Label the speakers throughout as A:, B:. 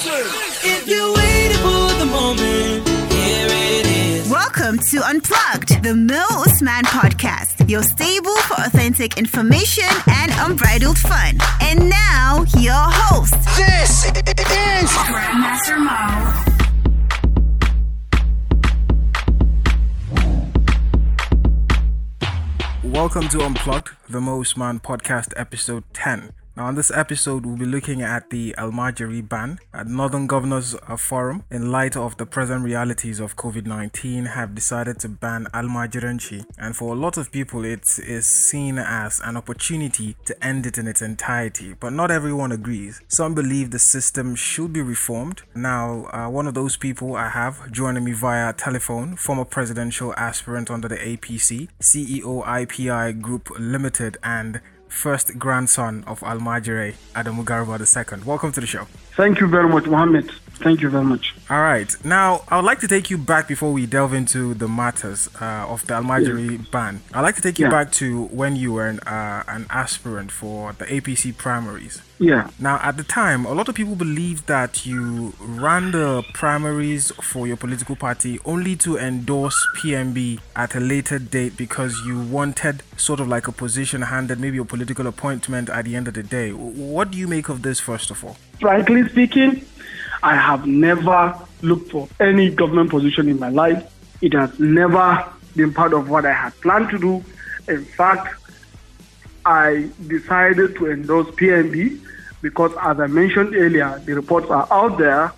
A: If you're waiting for the moment, here it is.
B: Welcome to Unplugged, the Mil Usman podcast, your stable for authentic information and unbridled fun. And now, your host,
C: This is
B: Grandmaster Mo.
D: Welcome to Unplugged, the Most Man podcast, episode 10. Now, on this episode, we'll be looking at the Al Majiri ban. At Northern Governors uh, Forum, in light of the present realities of COVID 19, have decided to ban Al Majiranchi. And for a lot of people, it is seen as an opportunity to end it in its entirety. But not everyone agrees. Some believe the system should be reformed. Now, uh, one of those people I have joining me via telephone, former presidential aspirant under the APC, CEO IPI Group Limited, and first grandson of Al Majire, Adamu Garba II. Welcome to the show.
E: Thank you very much, Mohammed. Thank you very much.
D: All right. Now, I would like to take you back before we delve into the matters uh, of the Al Majiri ban. I'd like to take you
E: Yeah.
D: back to when you were an, uh, an aspirant for the APC primaries.
E: Yeah,
D: Now, at the time, a lot of people believed that you ran the primaries for your political party only to endorse PMB at a later date because you wanted sort of like a position handed, maybe a political appointment at the end of the day. What do you make of this, first of all?
E: frankly speaking, I have never looked for any government position in my life. It has never been part of what I had planned to do. In fact, I decided to endorse PMB because, as I mentioned earlier, the reports are out there.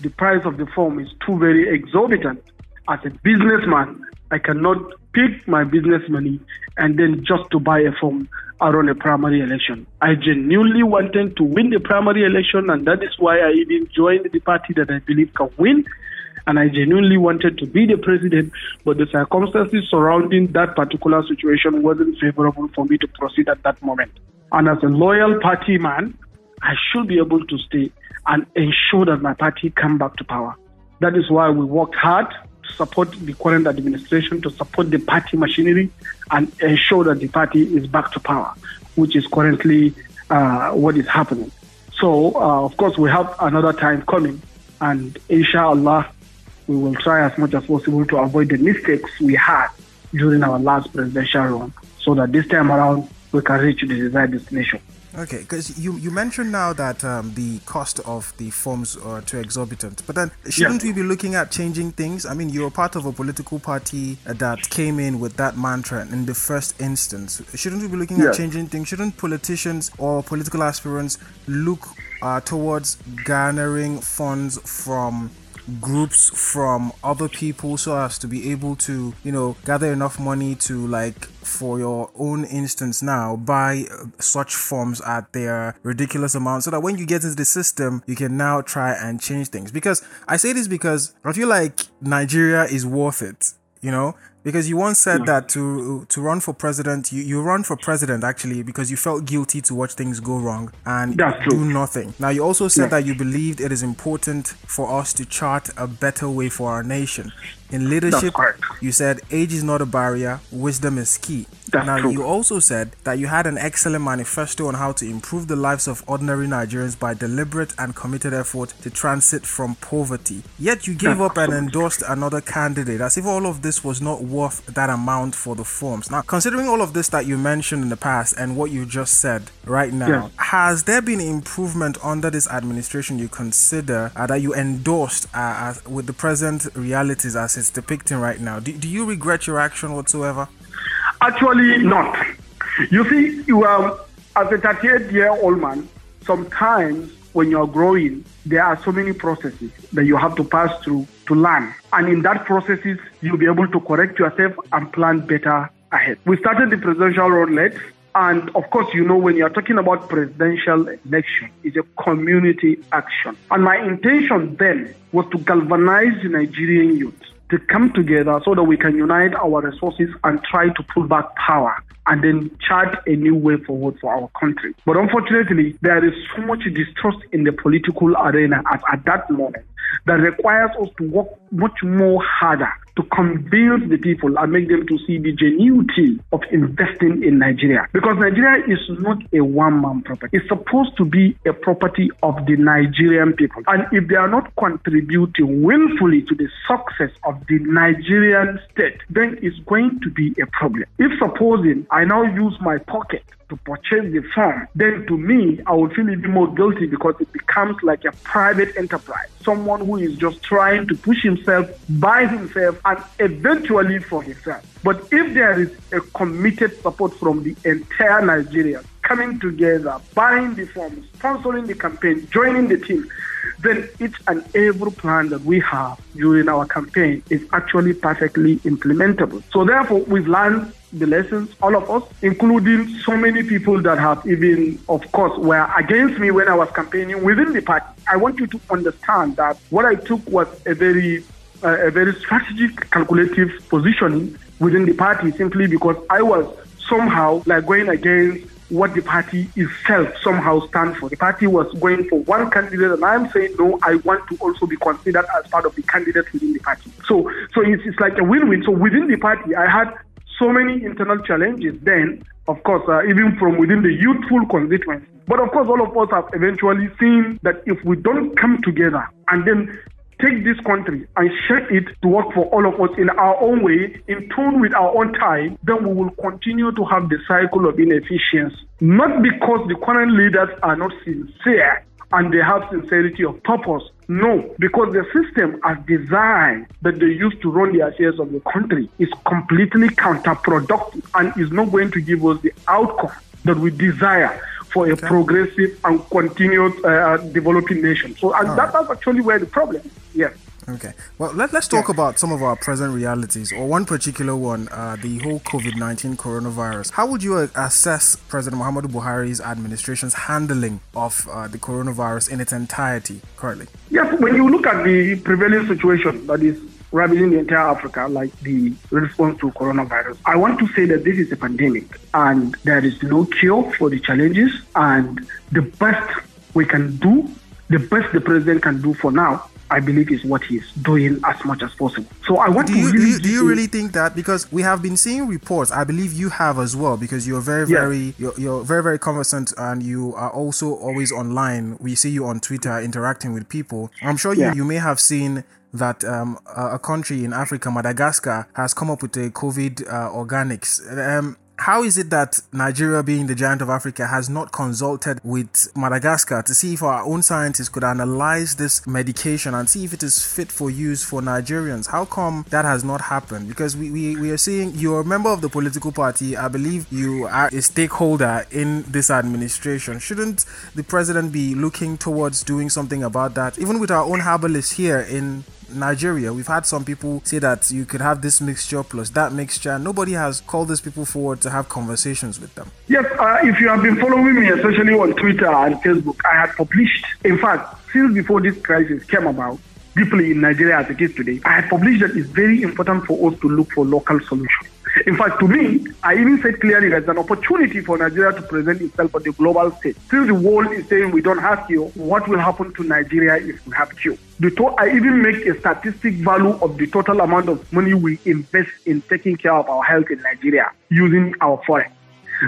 E: The price of the form is too very exorbitant. As a businessman, I cannot pick my business money and then just to buy a form around a primary election. I genuinely wanted to win the primary election, and that is why I even joined the party that I believe can win and I genuinely wanted to be the president, but the circumstances surrounding that particular situation wasn't favorable for me to proceed at that moment. And as a loyal party man, I should be able to stay and ensure that my party come back to power. That is why we worked hard to support the current administration, to support the party machinery, and ensure that the party is back to power, which is currently uh, what is happening. So, uh, of course, we have another time coming, and inshallah, we will try as much as possible to avoid the mistakes we had during our last presidential run so that this time around we can reach the desired destination.
D: Okay, because you, you mentioned now that um, the cost of the forms are too exorbitant, but then shouldn't
E: Yeah.
D: we be looking at changing things? I mean, you're part of a political party that came in with that mantra in the first instance. Shouldn't we be looking at changing things? Shouldn't politicians or political aspirants look uh, towards garnering funds from groups from other people so as to be able to you know gather enough money to like for your own instance now buy uh, such forms at their ridiculous amount so that when you get into the system you can now try and change things. Because i say this because i feel like nigeria is worth it you know because you once said that to to run for president you, you run for president actually because you felt guilty to watch things go wrong and do nothing. Now you also said that you believed it is important for us to chart a better way for our nation. In leadership you said age is not a barrier wisdom is key.
E: That's
D: now
E: true.
D: you also said that you had an excellent manifesto on how to improve the lives of ordinary nigerians by deliberate and committed effort to transit from poverty. Yet you gave up and endorsed another candidate. As if all of this was not worth that amount for the forms now considering all of this that you mentioned in the past and what you just said right now
E: Yeah.
D: has there been improvement under this administration you consider uh, that you endorsed uh, as, with the present realities as it's depicting right now do, do you regret your action whatsoever
E: Actually, not. You see, you are as a 38 year old man. Sometimes when you are growing, there are so many processes that you have to pass through to learn, and in that processes, you'll be able to correct yourself and plan better ahead. We started the presidential late. And of course, you know, when you're talking about presidential election, it's a community action. And my intention then was to galvanize the Nigerian youth to come together so that we can unite our resources and try to pull back power and then chart a new way forward for our country. But unfortunately, there is so much distrust in the political arena at, at that moment that requires us to work much more harder to convince the people and make them to see the genuity of investing in Nigeria. Because Nigeria is not a one man property. It's supposed to be a property of the Nigerian people. And if they are not contributing willfully to the success of the Nigerian state, then it's going to be a problem. If supposing I now use my pocket to purchase the farm, then to me, I would feel even more guilty because it becomes like a private enterprise. Someone who is just trying to push himself by himself and eventually for himself. But if there is a committed support from the entire Nigeria coming together, buying the forms, sponsoring the campaign, joining the team, then each and every plan that we have during our campaign is actually perfectly implementable. So therefore, we've learned the lessons, all of us, including so many people that have even, of course, were against me when I was campaigning within the party. I want you to understand that what I took was a very, uh, a very strategic, calculative positioning within the party simply because I was somehow like going against what the party itself somehow stands for. The party was going for one candidate, and I'm saying no. I want to also be considered as part of the candidates within the party. So, so it's, it's like a win-win. So within the party, I had so many internal challenges. Then, of course, uh, even from within the youthful constituency. But of course, all of us have eventually seen that if we don't come together and then take this country and shape it to work for all of us in our own way, in tune with our own time, then we will continue to have the cycle of inefficiency. Not because the current leaders are not sincere and they have sincerity of purpose. No, because the system as designed that they use to run the affairs of the country is completely counterproductive and is not going to give us the outcome that we desire for a progressive and continuous uh, developing nation. So, and that, that's actually where the problem is. Yes.
D: Okay. Well, let, let's talk yeah. about some of our present realities, or one particular one, uh, the whole COVID 19 coronavirus. How would you assess President Muhammadu Buhari's administration's handling of uh, the coronavirus in its entirety currently?
E: Yes, when you look at the prevailing situation that is ravaging the entire Africa, like the response to coronavirus, I want to say that this is a pandemic and there is no cure for the challenges, and the best we can do, the best the president can do for now I believe is what he's doing as much as possible. So I want
D: do
E: to
D: you,
E: really
D: do you, do you really think that because we have been seeing reports, I believe you have as well because you're very very you're, you're very very conversant and you are also always online. We see you on Twitter interacting with people. I'm sure you, you may have seen that um, a country in Africa, Madagascar, has come up with a COVID uh, organics. Um, how is it that Nigeria, being the giant of Africa, has not consulted with Madagascar to see if our own scientists could analyze this medication and see if it is fit for use for Nigerians? How come that has not happened? Because we, we, we are seeing you're a member of the political party. I believe you are a stakeholder in this administration. Shouldn't the president be looking towards doing something about that? Even with our own herbalists here in Nigeria, we've had some people say that you could have this mixture plus that mixture. Nobody has called these people forward to have conversations with them.
E: Yes, uh, if you have been following me, especially on Twitter and Facebook, I had published, in fact, since before this crisis came about, deeply in Nigeria as it is today, I had published that it's very important for us to look for local solutions. In fact, to me, I even said clearly there's an opportunity for Nigeria to present itself on the global stage. Since the world is saying we don't have cure, what will happen to Nigeria if we have cure? The to- I even make a statistic value of the total amount of money we invest in taking care of our health in Nigeria using our forest.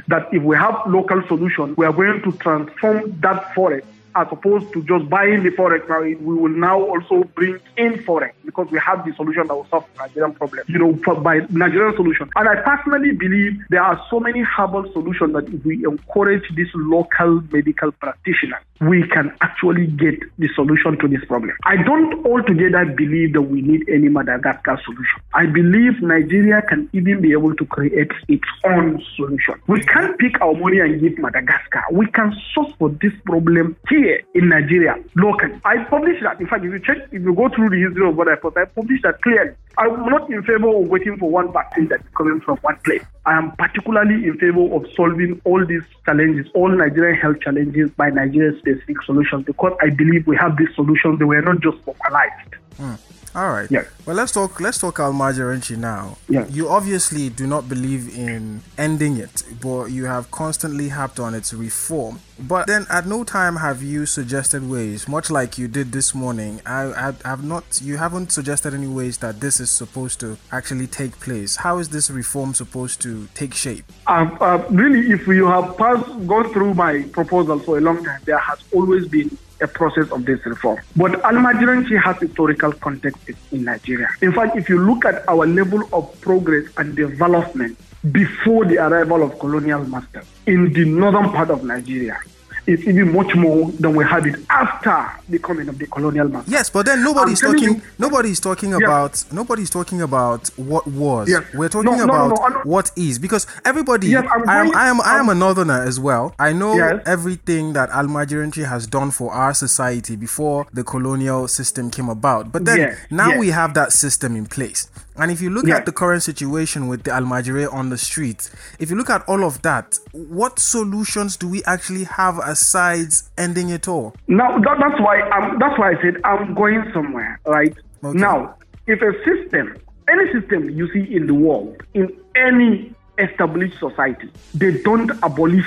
E: That if we have local solution, we are going to transform that forest as opposed to just buying the forex now, we will now also bring in forex because we have the solution that will solve Nigerian problem, you know, by Nigerian solution. And I personally believe there are so many herbal solutions that if we encourage these local medical practitioners, we can actually get the solution to this problem. I don't altogether believe that we need any Madagascar solution. I believe Nigeria can even be able to create its own solution. We can't pick our money and give Madagascar. We can source for this problem here in Nigeria locally. I published that. In fact, if you check, if you go through the history of what I post, I published that clearly. I'm not in favor of waiting for one vaccine that's coming from one place. I am particularly in favor of solving all these challenges, all Nigerian health challenges by Nigeria specific solutions because I believe we have these solutions. They were not just localized.
D: Mm. All right.
E: Yeah.
D: Well, let's talk. Let's talk Almajiranchi now.
E: Yes.
D: You obviously do not believe in ending it, but you have constantly harped on its reform. But then, at no time have you suggested ways, much like you did this morning. I, I have not. You haven't suggested any ways that this is supposed to actually take place. How is this reform supposed to take shape?
E: Uh, uh, really, if you have passed, gone through my proposal for a long time, there has always been a process of this reform. But Almajiranchi has historical context in Nigeria. In fact, if you look at our level of progress and development before the arrival of colonial masters in the northern part of Nigeria, it's even much more than we had it after the coming of the colonial masters.
D: Yes, but then nobody's
E: I'm
D: talking.
E: you-
D: nobody's talking
E: Yeah.
D: about. Nobody's talking about what was.
E: Yes.
D: We're talking
E: No, no, no,
D: about
E: no,
D: what is because everybody.
E: Yes, I'm
D: I am.
E: going-
D: I am. I am a northerner as well. I know
E: Yes.
D: everything that Almajiranchi has done for our society before the colonial system came about. But then
E: Yes,
D: now we have that system in place. And if you look at the current situation with the Almajire on the streets, if you look at all of that, what solutions do we actually have aside ending it all?
E: Now that, that's why I'm, that's why I said I'm going somewhere, right?
D: Okay.
E: Now, if a system, any system you see in the world, in any established society, they don't abolish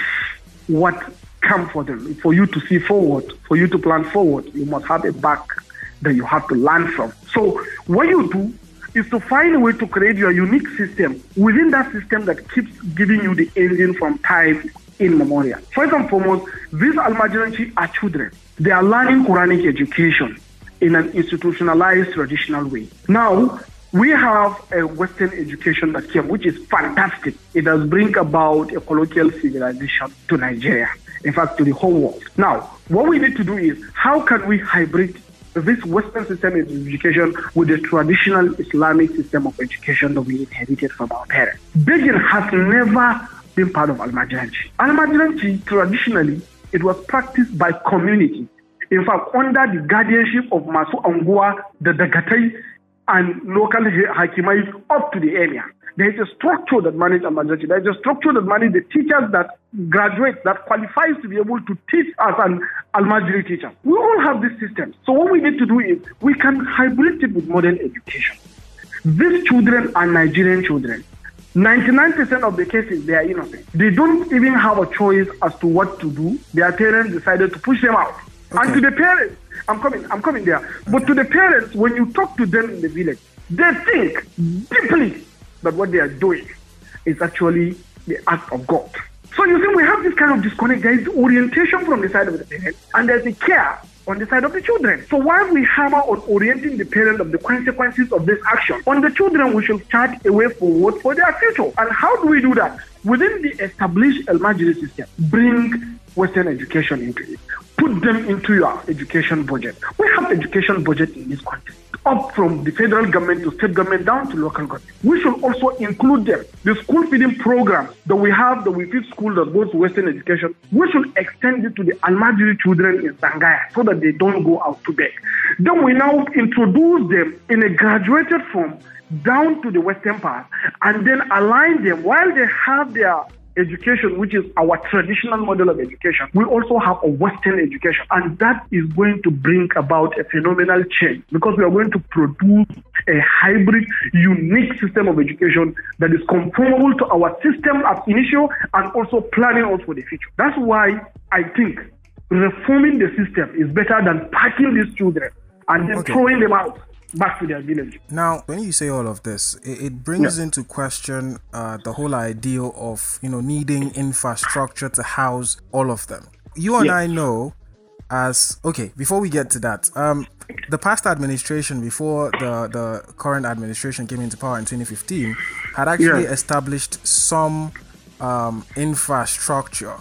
E: what come for them. For you to see forward, for you to plan forward, you must have a back that you have to learn from. So what you do is to find a way to create your unique system within that system that keeps giving you the engine from time in memorial. First and foremost, these Almajiranchi are children. They are learning Quranic education in an institutionalized traditional way. Now, we have a Western education that came, which is fantastic. It has bring about a colloquial civilization to Nigeria, in fact, to the whole world. Now, what we need to do is how can we hybrid this Western system of education with the traditional Islamic system of education that we inherited from our parents? Begin has never been part of Almajiranchi. Almajiranchi, traditionally, it was practiced by community. In fact, under the guardianship of Masu Unguwa, the Dagatai, and local ha- hakimai up to the area. There is a structure that manages Almajiranchi. There is a structure that manages the teachers that graduate, that qualifies to be able to teach as an Almajiri teacher. We all have this system. So what we need to do is we can hybrid it with modern education. These children are Nigerian children. 99% of the cases, they are innocent. They don't even have a choice as to what to do. Their parents decided to push them out. And to the parents, I'm coming, I'm coming there. But to the parents, when you talk to them in the village, they think deeply that what they are doing is actually the act of God. So you see, we have this kind of disconnect. There is orientation from the side of the parents, and there's a care on the side of the children. So while we hammer on orienting the parent of the consequences of this action, on the children we should chart a way forward for their future. And how do we do that? Within the established Elmajiri system, bring Western education into it. Put them into your education budget. We have education budget in this country, up from the federal government to state government down to local government. We should also include them. The school feeding program that we have, that we feed school that goes to Western education, we should extend it to the Almajiri children in Sangaya so that they don't go out to beg. Then we now introduce them in a graduated form down to the Western part and then align them while they have their education, which is our traditional model of education, we also have a Western education. And that is going to bring about a phenomenal change because we are going to produce a hybrid, unique system of education that is conformable to our system at initial and also planning us for the future. That's why I think reforming the system is better than packing these children and then
D: Okay.
E: throwing them out back to their village.
D: Now, when you say all of this, it, it brings into question uh, the whole idea of you know needing infrastructure to house all of them. You and
E: Yes.
D: I know, as okay. Before we get to that, um, the past administration, before the the current administration came into power in 2015, had actually
E: Yeah.
D: established some um, infrastructure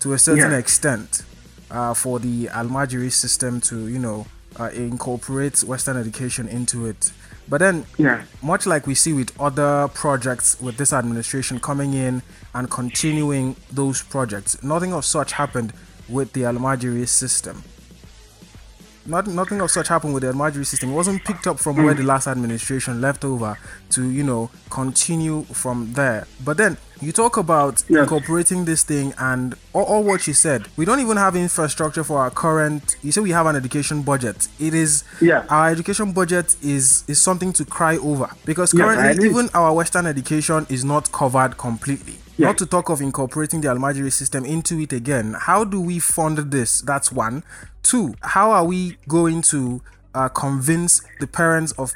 D: to a certain
E: Yeah.
D: extent uh, for the Almajiri system to you know uh, incorporate Western education into it. But then,
E: Yeah.
D: much like we see with other projects with this administration coming in and continuing those projects, nothing of such happened with the Almajiri system. Not, nothing of such happened with the Almajiri system. It wasn't picked up from where the hmm. last administration left over to, you know, continue from there. But then you talk about
E: Yes.
D: incorporating this thing and all, all what you said. We don't even have infrastructure for our current. You say we have an education budget. It is
E: Yeah.
D: our education budget is is something to cry over because currently
E: agree.
D: even our Western education is not covered completely.
E: Yeah.
D: Not to talk of incorporating the Almajiri system into it again. How do we fund this? That's one. Two, how are we going to uh, convince the parents of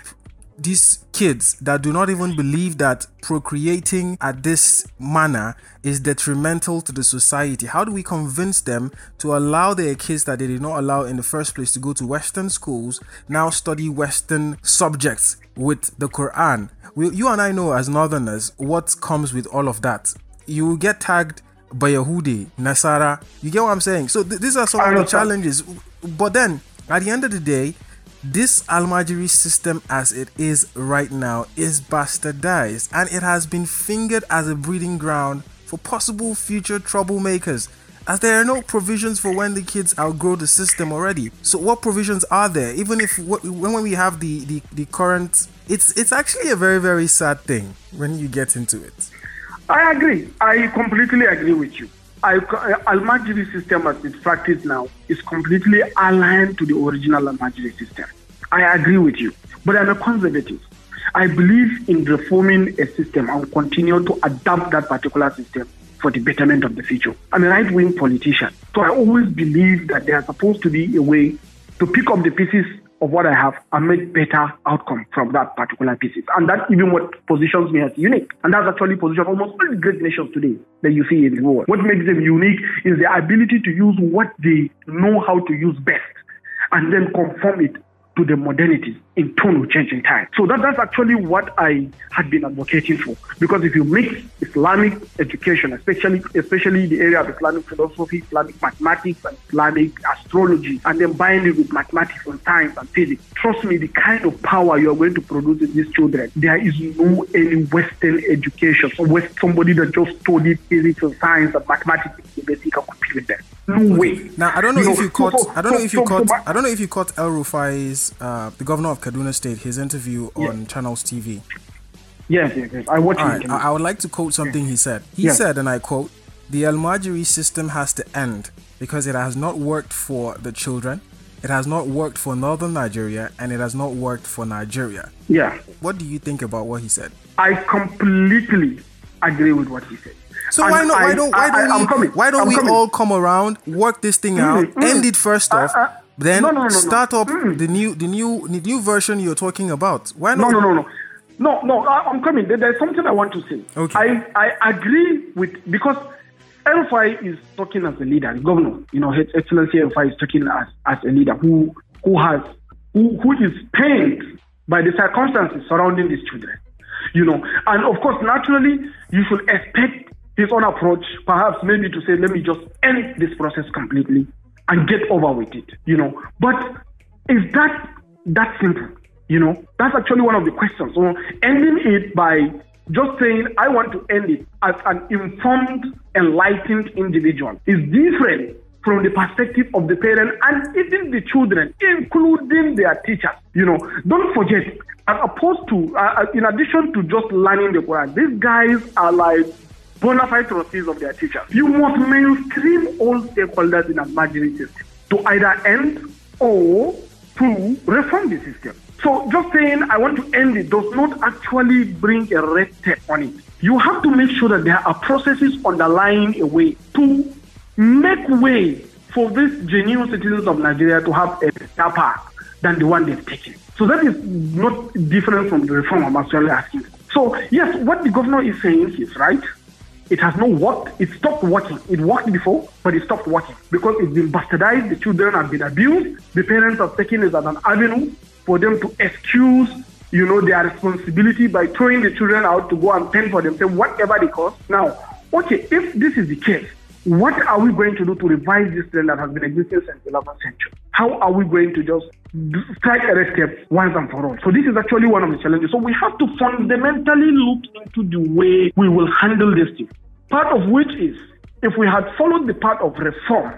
D: these kids that do not even believe that procreating at this manner is detrimental to the society? How do we convince them to allow their kids that they did not allow in the first place to go to Western schools now study Western subjects with the Quran? We, you and I know as Northerners what comes with all of that. You will get tagged by Yahudi, Nasara. You get what I'm saying? So th- these are some of the challenges. But then, at the end of the day, this Almajiri system as it is right now is bastardized and it has been fingered as a breeding ground for possible future troublemakers as there are no provisions for when the kids outgrow the system already so what provisions are there even if when when we have the, the the current it's it's actually a very very sad thing when you get into it
E: I agree. I completely agree with you. I, uh, Al-Majiri system as it's practiced now is completely aligned to the original Al-Majiri system. I agree with you. But I'm a conservative. I believe in reforming a system and continue to adapt that particular system for the betterment of the future. I'm a right-wing politician. So I always believe that there are supposed to be a way to pick up the pieces of what I have and make better outcome from that particular pieces. And that even what positions me as unique. And that's actually position almost all the great nations today that you see in the world. What makes them unique is their ability to use what they know how to use best and then conform it to the modernity in tune with changing time. So that, that's actually what I had been advocating for. Because if you mix Islamic education, especially especially the area of Islamic philosophy, Islamic mathematics, and Islamic astrology, and then bind it with mathematics and science and physics, trust me, the kind of power you are going to produce in these children, there is no any Western education, West, somebody that just studied physics and science and mathematics in can compete with them. No way.
D: Now I don't know
E: You
D: if
E: know,
D: you caught.
E: so-
D: I don't know
E: so-
D: if you
E: so
D: caught. I don't know if you caught El Rufai's, uh, the governor of Kaduna State, his interview
E: Yeah.
D: on Channels TV.
E: Yes, yes, yes. I watch
D: All
E: it.
D: I, I would like to quote something he said. He
E: Yeah.
D: said, and I quote: "The Almajiri system has to end because it has not worked for the children, it has not worked for Northern Nigeria, and it has not worked for Nigeria."
E: yeah.
D: What do you think about what he said?
E: I completely agree with what he said.
D: So
E: And
D: why not? Why don't? Why don't
E: I'm
D: we?
E: coming.
D: Why don't
E: I'm
D: we
E: coming.
D: all come around, work this thing out,
E: mm.
D: end it first off, then
E: no, no, no, no, no.
D: start up
E: Mm.
D: the new, the new, the new version you're talking about? Why
E: No,
D: not?
E: no, no, no. No, no, I- I'm coming. There- There's something I want to say.
D: Okay.
E: I, I agree with, because El Rufai is talking as a leader, the governor, you know, His Excellency El Rufai is talking as, as a leader who, who has, who, who is pained by the circumstances surrounding these children. You know, and of course, naturally, you should expect his own approach, perhaps maybe to say, let me just end this process completely and get over with it, you know. But is that that simple? You know, that's actually one of the questions. So ending it by just saying, I want to end it as an informed, enlightened individual is different from the perspective of the parent and even the children, including their teachers. You know, don't forget, as opposed to, uh, uh, in addition to just learning the Quran, these guys are like bona fide trustees of their teachers. You must mainstream all stakeholders in a majority system to either end or to reform the system. So just saying I want to end it does not actually bring a red tape on it. You have to make sure that there are processes underlying a way to make way for these genuine citizens of Nigeria to have a better path than the one they've taken. So that is not different from the reform I'm actually asking. So yes, what the governor is saying is right. It has not worked. It stopped working. It worked before, but it stopped working because it's been bastardized. The children have been abused. The parents have taken it as an avenue for them to excuse, you know, their responsibility by throwing the children out to go and fend for themselves, whatever they cost. Now, okay, if this is the case, what are we going to do to revise this trend that has been existing since the 11th century? How are we going to just strike a red once and for all? So this is actually one of the challenges. So we have to fundamentally look into the way we will handle this thing. Part of which is if we had followed the path of reform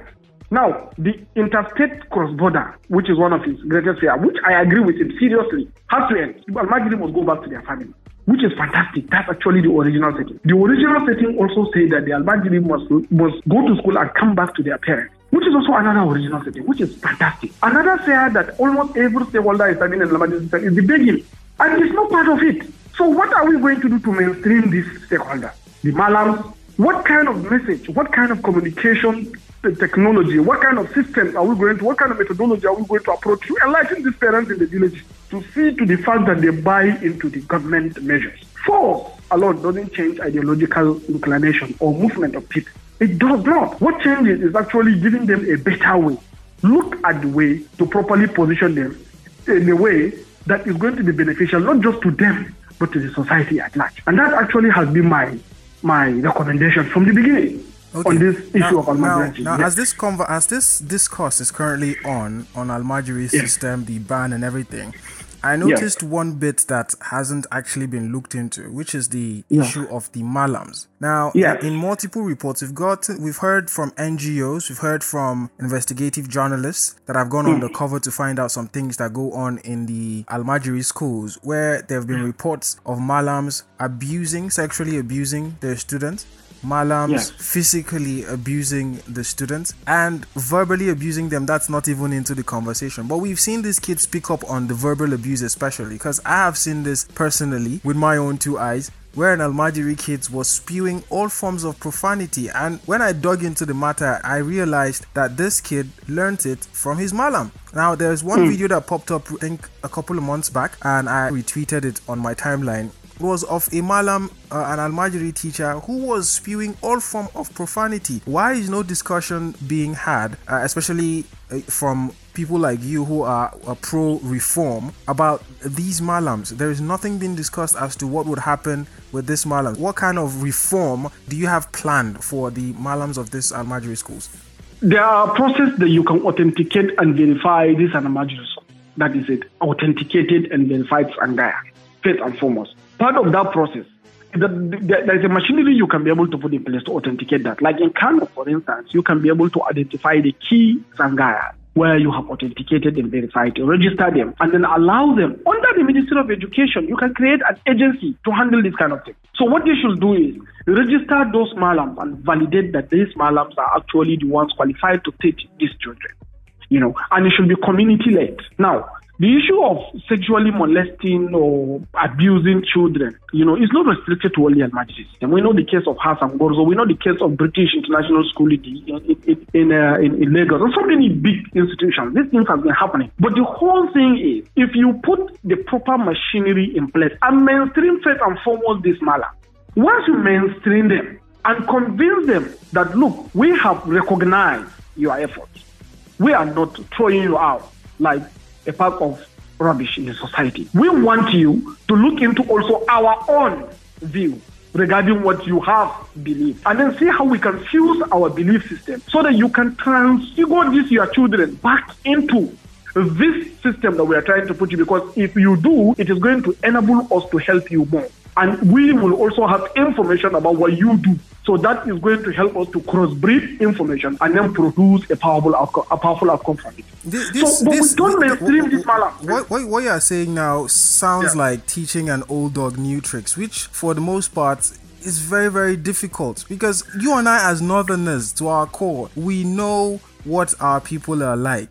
E: Now, the interstate cross-border, which is one of his greatest fear, which I agree with him seriously, has to end. Al-Majri must go back to their family, which is fantastic. That's actually the original setting. The original setting also said that the Al-Majri must, must go to school and come back to their parents which is also another original setting, which is fantastic. Another fear that almost every stakeholder is having in Al-Majri system is the begging, and it's not part of it. So what are we going to do to mainstream this stakeholder? The Malams, what kind of message, what kind of communication technology, what kind of systems are we going to, what kind of methodology are we going to approach to enlighten these parents in the village to see to the fact that they buy into the government measures. Force alone doesn't change ideological inclination or movement of people. It does not. What changes is actually giving them a better way. Look at the way to properly position them in a way that is going to be beneficial not just to them but to the society at large. And that actually has been my my recommendation from the beginning
D: Okay.
E: on this issue
D: now,
E: of Almajiri.
D: Now, now
E: Yes.
D: as this conver- as this discourse is currently on on Almajiri
E: Yes.
D: system, the ban and everything, I noticed one bit that hasn't actually been looked into, which is the
E: Yeah.
D: issue of the malams. Now,
E: Yes.
D: in multiple reports, we've got we've heard from NGOs, we've heard from investigative journalists that have gone
E: Hmm.
D: undercover to find out some things that go on in the Almajiri schools, where there have been reports of malams abusing, sexually abusing their students. Malams
E: Yes.
D: physically abusing the students and verbally abusing them that's not even into the conversation. But we've seen these kids pick up on the verbal abuse especially because i have seen this personally with my own two eyes where an almajiri kids was spewing all forms of profanity. And when i dug into the matter i realized that this kid learnt it from his malam. Now there's one hmm. video that popped up i think a couple of months back and i retweeted it on my timeline was of a Malam, uh, an Almajiri teacher who was spewing all form of profanity. Why is no discussion being had, uh, especially uh, from people like you who are uh, pro-reform about these Malams? There is nothing being discussed as to what would happen with this Malam. What kind of reform do you have planned for the Malams of this Almajiri schools?
E: There are processes that you can authenticate and verify this an emergency. That is it. Authenticated and verified Sangaya, first and foremost. Part of that process, the, the, there is a machinery you can be able to put in place to authenticate that. Like in Kano, for instance, you can be able to identify the key Sangaya where you have authenticated and verified, register them, and then allow them under the Ministry of Education. You can create an agency to handle this kind of thing. So what you should do is register those malams and validate that these malams are actually the ones qualified to teach these children. You know, and it should be community led. Now, the issue of sexually molesting or abusing children, you know, is not restricted to only Al-Majlis system. We know the case of Hassan Gorzo. We know the case of British International School in, in, in, uh, in, in Lagos. And so many big institutions. These things have been happening. But the whole thing is, if you put the proper machinery in place and mainstream first and foremost this matter, once you mainstream them and convince them that, look, we have recognized your efforts. We are not throwing you out like a pack of rubbish in the society. We want you to look into also our own view regarding what you have believed and then see how we can fuse our belief system so that you can transfigure these your children back into this system that we are trying to put you because if you do, it is going to enable us to help you more. And we will also have information about what you do. So that is going to help us to crossbreed information and then produce a powerful outcome, a powerful outcome from it.
D: This,
E: so, but we don't mainstream this malam.
D: What, what, what you are saying now sounds
E: Yeah.
D: like teaching an old dog new tricks, which for the most part is very, very difficult because you and I, as Northerners, to our core, we know what our people are like.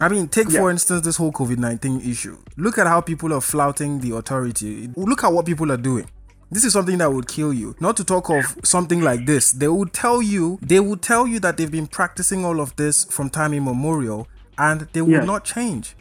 D: I mean, take for instance this whole COVID 19 issue. Look at how people are flouting the authority. Look at what people are doing. This is something that would kill you. Not to talk of something like this. They would tell you, they would tell you that they've been practicing all of this from time immemorial and they will not change.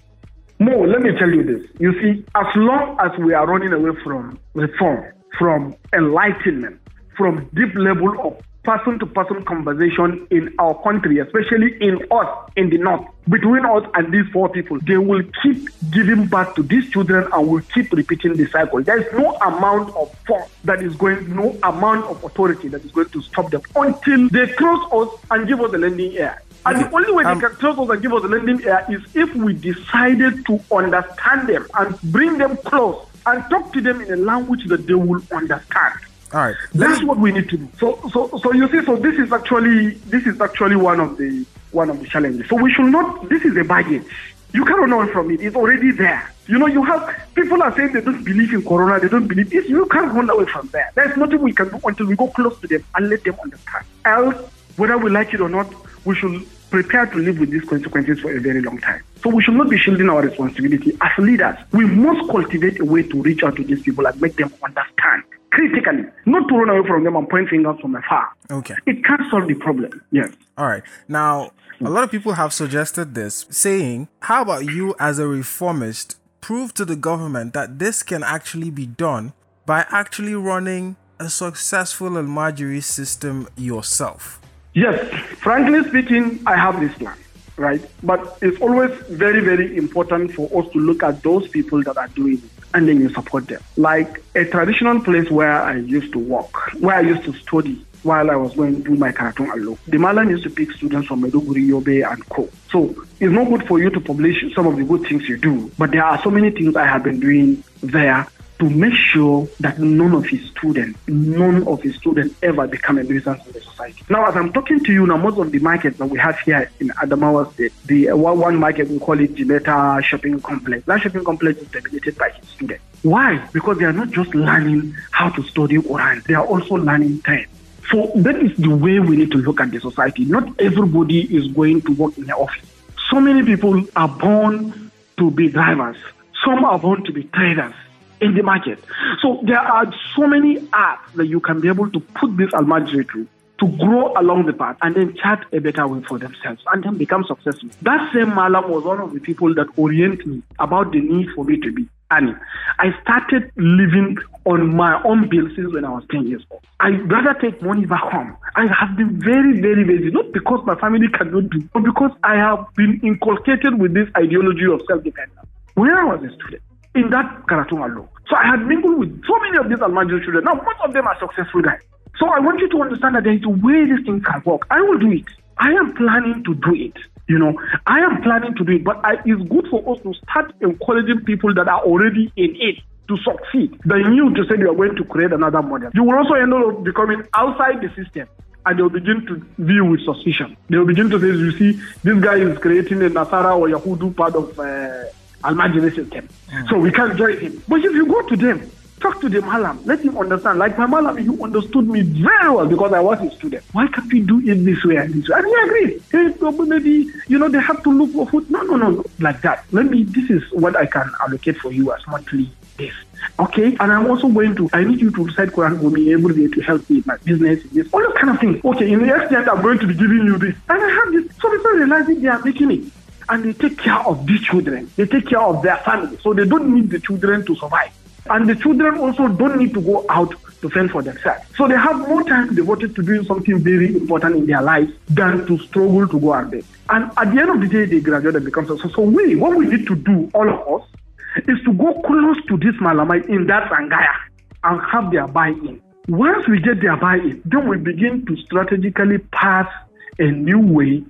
E: Mo, let me tell you this. You see, as long as we are running away from reform, from enlightenment, from deep level of person to person conversation in our country, especially in us in the north, between us and these four people, they will keep giving back to these children and will keep repeating the cycle. There is no amount of force that is going, no amount of authority that is going to stop them until they trust us and give us a lending air. And the only way
D: Um,
E: they can trust us and give us a lending air is if we decided to understand them and bring them close and talk to them in a language that they will understand.
D: All right.
E: That's what we need to do. So, so, so you see, so this is actually this is actually one of the one of the challenges. So we should not, this is a baggage. You run away from it. It's already there. You know, you have people are saying they don't believe in corona, they don't believe this. You can't run away from there. There's nothing we can do until we go close to them and let them understand. Else, whether we like it or not, we should prepare to live with these consequences for a very long time. So we should not be shielding our responsibility as leaders. We must cultivate a way to reach out to these people and make them understand critically, not to run away from them and point fingers from afar.
D: Okay.
E: It can't solve the problem. Yes.
D: All right. Now, a lot of people have suggested this, saying, How about you, as a reformist, prove to the government that this can actually be done by actually running a successful Almajiri system yourself?
E: Yes, frankly speaking, I have this plan, right? But it's always very, very important for us to look at those people that are doing it and then you support them. Like a traditional place where I used to work, where I used to study while I was going to do my Karatun Allo. The Malam used to pick students from Maiduguri, Yobe, and Co. So it's not good for you to publish some of the good things you do, but there are so many things I have been doing there to make sure that none of his students, none of his students ever become a nuisance in the society. Now, as I'm talking to you now, most of the markets that we have here in Adamawa State, the uh, one, market we call it Jimeta Shopping Complex. That shopping complex is dominated by his students. Why? Because they are not just learning how to study Quran; they are also learning trade. So that is the way we need to look at the society. Not everybody is going to work in the office. So many people are born to be drivers. Some are born to be traders in the market. So there are so many apps that you can be able to put this almajiri through to grow along the path and then chart a better way for themselves and then become successful. That same Malam was one of the people that orient me about the need for me to be Annie. I started living on my own bill since when I was 10 years old. I'd rather take money back home. I have been very, very busy, not because my family cannot do, but because I have been inculcated with this ideology of self-dependence. When I was a student, in that Karatun Allo. So I had mingled with so many of these Almajiri children. Now, most of them are successful guys. So I want you to understand that there is a way these things can work. I will do it. I am planning to do it. You know, I am planning to do it, but I, it's good for us to start encouraging people that are already in it to succeed than you to say you are going to create another model. You will also end up becoming outside the system and they'll begin to view with suspicion. They'll begin to say, you see, this guy is creating a Nasara or Yahudu part of uh, Almajiri system. So we can't join him. But if you go to them, talk to the Malam, let him understand. Like my Malam, you understood me very well because I was a student. Why can't we do it this way and this way? And he agreed. Hey, maybe, you know, they have to look for food. No, no, no, no, like that. Let me, this is what I can allocate for you as monthly this. Okay, and I'm also going to, I need you to recite Quran for me every day to help me in my business, in this, all those kind of things. Okay, in the next year, I'm going to be giving you this. And I have this. So people realizing they are making it and they take care of these children. They take care of their family. So they don't need the children to survive. And the children also don't need to go out to fend for themselves. So they have more time devoted to doing something very important in their lives than to struggle to go out there. And at the end of the day, they graduate and become successful. So we, what we need to do, all of us, is to go close to this Malamai in that Sangaya and have their buy-in. Once we get their buy-in, then we begin to strategically pass a new way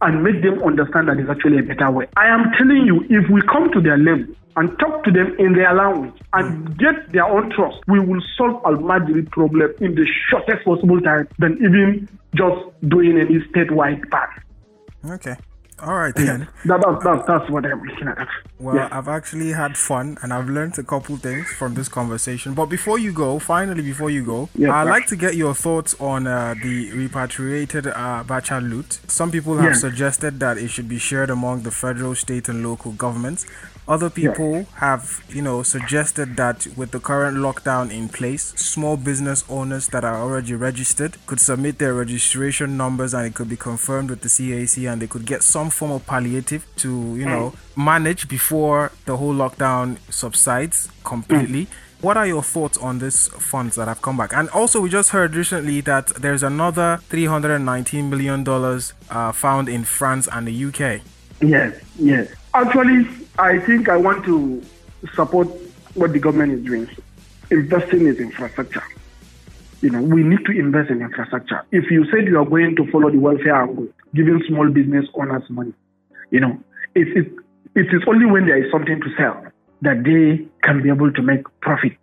E: and make them understand that it's actually a better way. I am telling you, if we come to their level and talk to them in their language and get their own trust, we will solve Al-Madri problem in the shortest possible time than even just doing any statewide ban.
D: Okay. All right then.
E: That, that, that, that's what I'm looking at.
D: Well,
E: Yeah.
D: I've actually had fun and I've learned a couple things from this conversation. But before you go, finally, before you go,
E: Yes,
D: I'd
E: sir.
D: like to get your thoughts on uh, the repatriated uh, Bacha loot. Some people have suggested that it should be shared among the federal, state, and local governments. Other people have, you know, suggested that with the current lockdown in place, small business owners that are already registered could submit their registration numbers and it could be confirmed with the CAC and they could get some form of palliative to, you know, manage before the whole lockdown subsides completely. What are your thoughts on these funds that have come back? And also, we just heard recently that there's another $319 million uh, found in France and the UK.
E: Yes, yes. Actually, I think I want to support what the government is doing. Investing in infrastructure. You know, we need to invest in infrastructure. If you said you are going to follow the welfare angle, giving small business owners money, you know, it, it, it is only when there is something to sell that they can be able to make profit.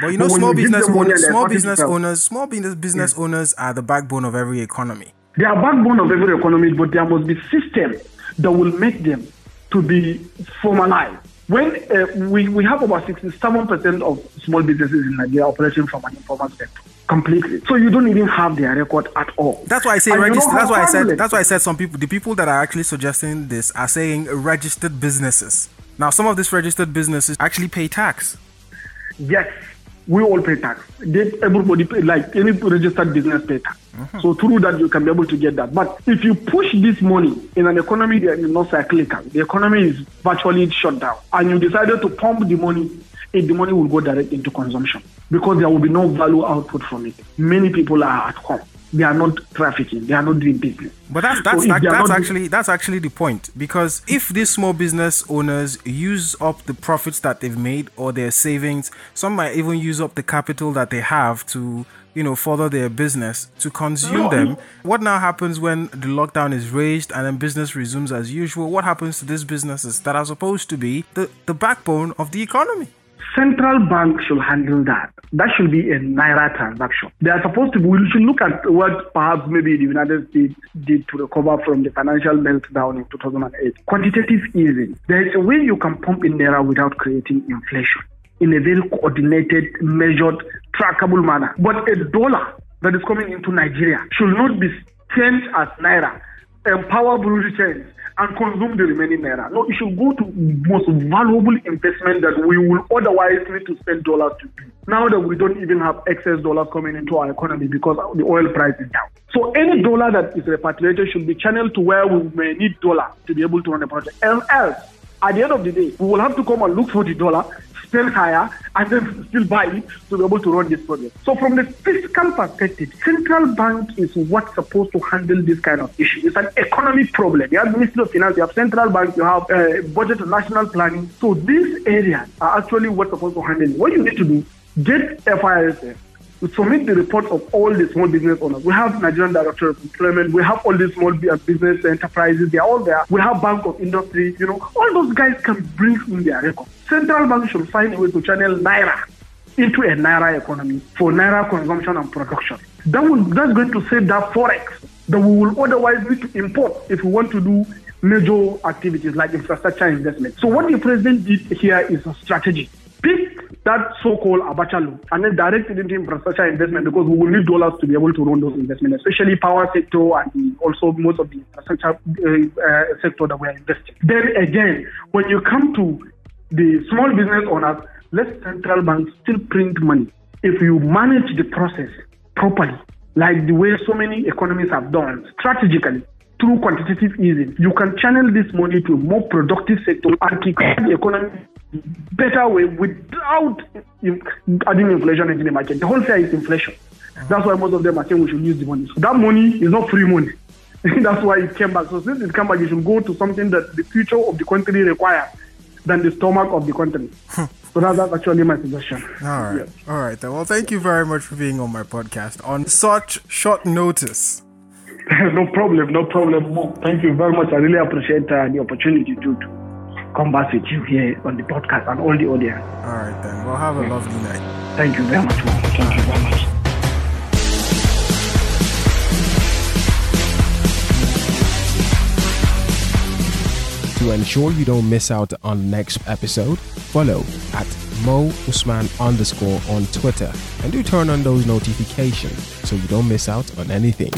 D: But you know,
E: But
D: small business owners, small business
E: happy to sell-
D: owners, small business business owners are the backbone of every economy.
E: They are backbone of every economy, but there must be system that will make them to be formalized. When uh, we, we have about 67% of small businesses in Nigeria operating from an informal sector completely. So you don't even have their record at all.
D: That's why I say register. That's why I said. That's why I said some people. The people that are actually suggesting this are saying registered businesses. Now, some of these registered businesses actually pay tax.
E: Yes, we all pay tax. They, everybody pay, like any registered business pay tax. So through that you can be able to get that. But if you push this money in an economy that is not cyclical, the economy is virtually shut down, and you decided to pump the money, it, the money will go direct into consumption because there will be no value output from it. Many people are at home. They are not trafficking. They are not doing business.
D: But that's that's that, that's actually that's actually the point because if these small business owners use up the profits that they've made or their savings, some might even use up the capital that they have to you know further their business to consume
E: No.
D: them. What now happens when the lockdown is raised and then business resumes as usual? What happens to these businesses that are supposed to be the the backbone of the economy?
E: Central bank should handle that. That should be a naira transaction. They are supposed to. be- We should look at what perhaps maybe the United States did to recover from the financial meltdown in 2008. Quantitative easing. There is a way you can pump in naira without creating inflation in a very coordinated, measured, trackable manner. But a dollar that is coming into Nigeria should not be changed as naira, empower change, and consume the remaining naira. No, it should go to most valuable investment that we will otherwise need to spend dollars to do. Now that we don't even have excess dollars coming into our economy because the oil price is down. So any dollar that is repatriated should be channeled to where we may need dollar to be able to run a project. And else, at the end of the day, we will have to come and look for the dollar, spend higher, and then still buy it to be able to run this project. So from the fiscal perspective, central bank is what's supposed to handle this kind of issue. It's an economic problem. You have Ministry of Finance, you have central bank, you have uh, budget and national planning. So these areas are actually what's supposed to handle. What you need to do, get FISF to submit the report of all the small business owners. We have Nigerian Director of Employment. We have all these small business enterprises. They are all there. We have Bank of Industry. You know, all those guys can bring in their record. Central bank should find a way to channel naira into a naira economy for naira consumption and production. That will that's going to save that forex that we will otherwise need to import if we want to do major activities like infrastructure investment. So what the president did here is a strategy. Pick that so-called Abacha loot and then direct it into infrastructure investment because we will need dollars to be able to run those investments, especially power sector and also most of the infrastructure uh, uh, sector that we are investing. Then again, when you come to the small business owners, let central banks still print money. If you manage the process properly, like the way so many economies have done, strategically, through quantitative easing, you can channel this money to a more productive sector and kick the economy better way without adding inflation into the market. The whole thing is inflation. That's why most of them are saying we should use the money. So that money is not free money. That's why it came back. So since it came back, you should go to something that the future of the country requires than the stomach of the country. so that, that's actually my suggestion.
D: All right, all right. Well, thank you very much for being on my podcast on such short notice.
E: no problem, no problem. Thank you very much. I really appreciate uh, the opportunity to, to back with you here on the podcast and all the audience.
D: All right, then. Well, have a lovely night.
E: Thank you very much. Mo. Thank you very much.
F: To ensure you don't miss out on the next episode, follow at Mo Usman underscore on Twitter and do turn on those notifications so you don't miss out on anything.